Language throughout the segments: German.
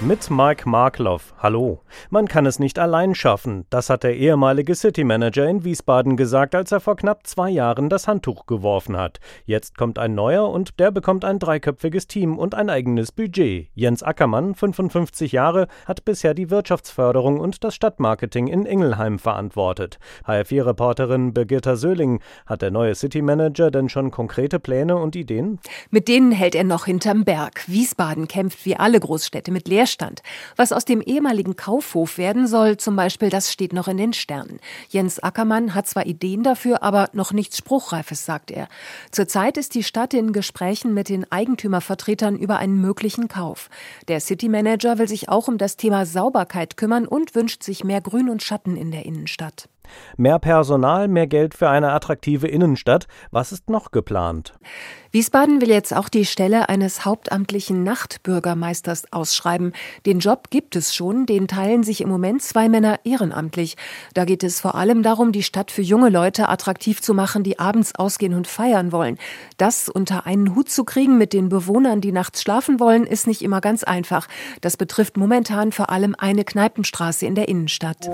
Mit Mike Markloff. Hallo. Man kann es nicht allein schaffen. Das hat der ehemalige City Manager in Wiesbaden gesagt, als er vor knapp zwei Jahren das Handtuch geworfen hat. Jetzt kommt ein neuer und der bekommt ein dreiköpfiges Team und ein eigenes Budget. Jens Ackermann, 55 Jahre, hat bisher die Wirtschaftsförderung und das Stadtmarketing in Ingelheim verantwortet. HR4-Reporterin Birgitta Söhling, hat der neue City Manager denn schon konkrete Pläne und Ideen? Mit denen hält er noch hinterm Berg. Wiesbaden kämpft wie alle Großstädte mit Leer Leerstand. Was aus dem ehemaligen Kaufhof werden soll, zum Beispiel, das steht noch in den Sternen. Jens Ackermann hat zwar Ideen dafür, aber noch nichts Spruchreifes, sagt er. Zurzeit ist die Stadt in Gesprächen mit den Eigentümervertretern über einen möglichen Kauf. Der City Manager will sich auch um das Thema Sauberkeit kümmern und wünscht sich mehr Grün und Schatten in der Innenstadt. Mehr Personal, mehr Geld für eine attraktive Innenstadt. Was ist noch geplant? Wiesbaden will jetzt auch die Stelle eines hauptamtlichen Nachtbürgermeisters ausschreiben. Den Job gibt es schon, den teilen sich im Moment zwei Männer ehrenamtlich. Da geht es vor allem darum, die Stadt für junge Leute attraktiv zu machen, die abends ausgehen und feiern wollen. Das unter einen Hut zu kriegen mit den Bewohnern, die nachts schlafen wollen, ist nicht immer ganz einfach. Das betrifft momentan vor allem eine Kneipenstraße in der Innenstadt.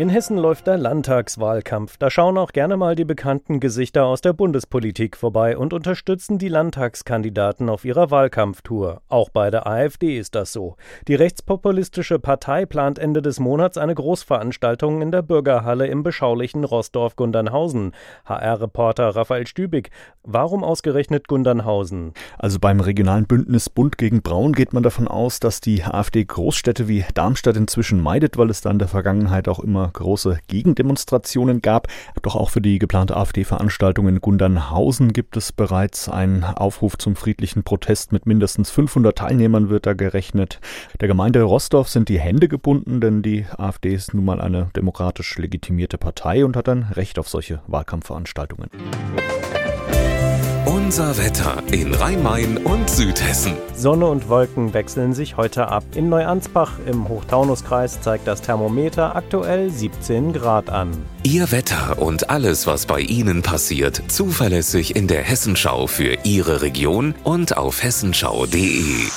In Hessen läuft der Landtagswahlkampf. Da schauen auch gerne mal die bekannten Gesichter aus der Bundespolitik vorbei und unterstützen die Landtagskandidaten auf ihrer Wahlkampftour. Auch bei der AfD ist das so. Die rechtspopulistische Partei plant Ende des Monats eine Großveranstaltung in der Bürgerhalle im beschaulichen Rossdorf-Gundernhausen. HR-Reporter Raphael Stübig. Warum ausgerechnet Gundernhausen? Also beim regionalen Bündnis Bund gegen Braun geht man davon aus, dass die AfD Großstädte wie Darmstadt inzwischen meidet, weil es da in der Vergangenheit auch immer große Gegendemonstrationen gab. Doch auch für die geplante AfD-Veranstaltung in Gundernhausen gibt es bereits einen Aufruf zum friedlichen Protest mit mindestens 500 Teilnehmern wird da gerechnet. Der Gemeinde Rostorf sind die Hände gebunden, denn die AfD ist nun mal eine demokratisch legitimierte Partei und hat ein Recht auf solche Wahlkampfveranstaltungen. Unser Wetter in Rhein-Main und Südhessen. Sonne und Wolken wechseln sich heute ab. In Neuansbach im Hochtaunuskreis zeigt das Thermometer aktuell 17 Grad an. Ihr Wetter und alles, was bei Ihnen passiert, zuverlässig in der Hessenschau für Ihre Region und auf hessenschau.de.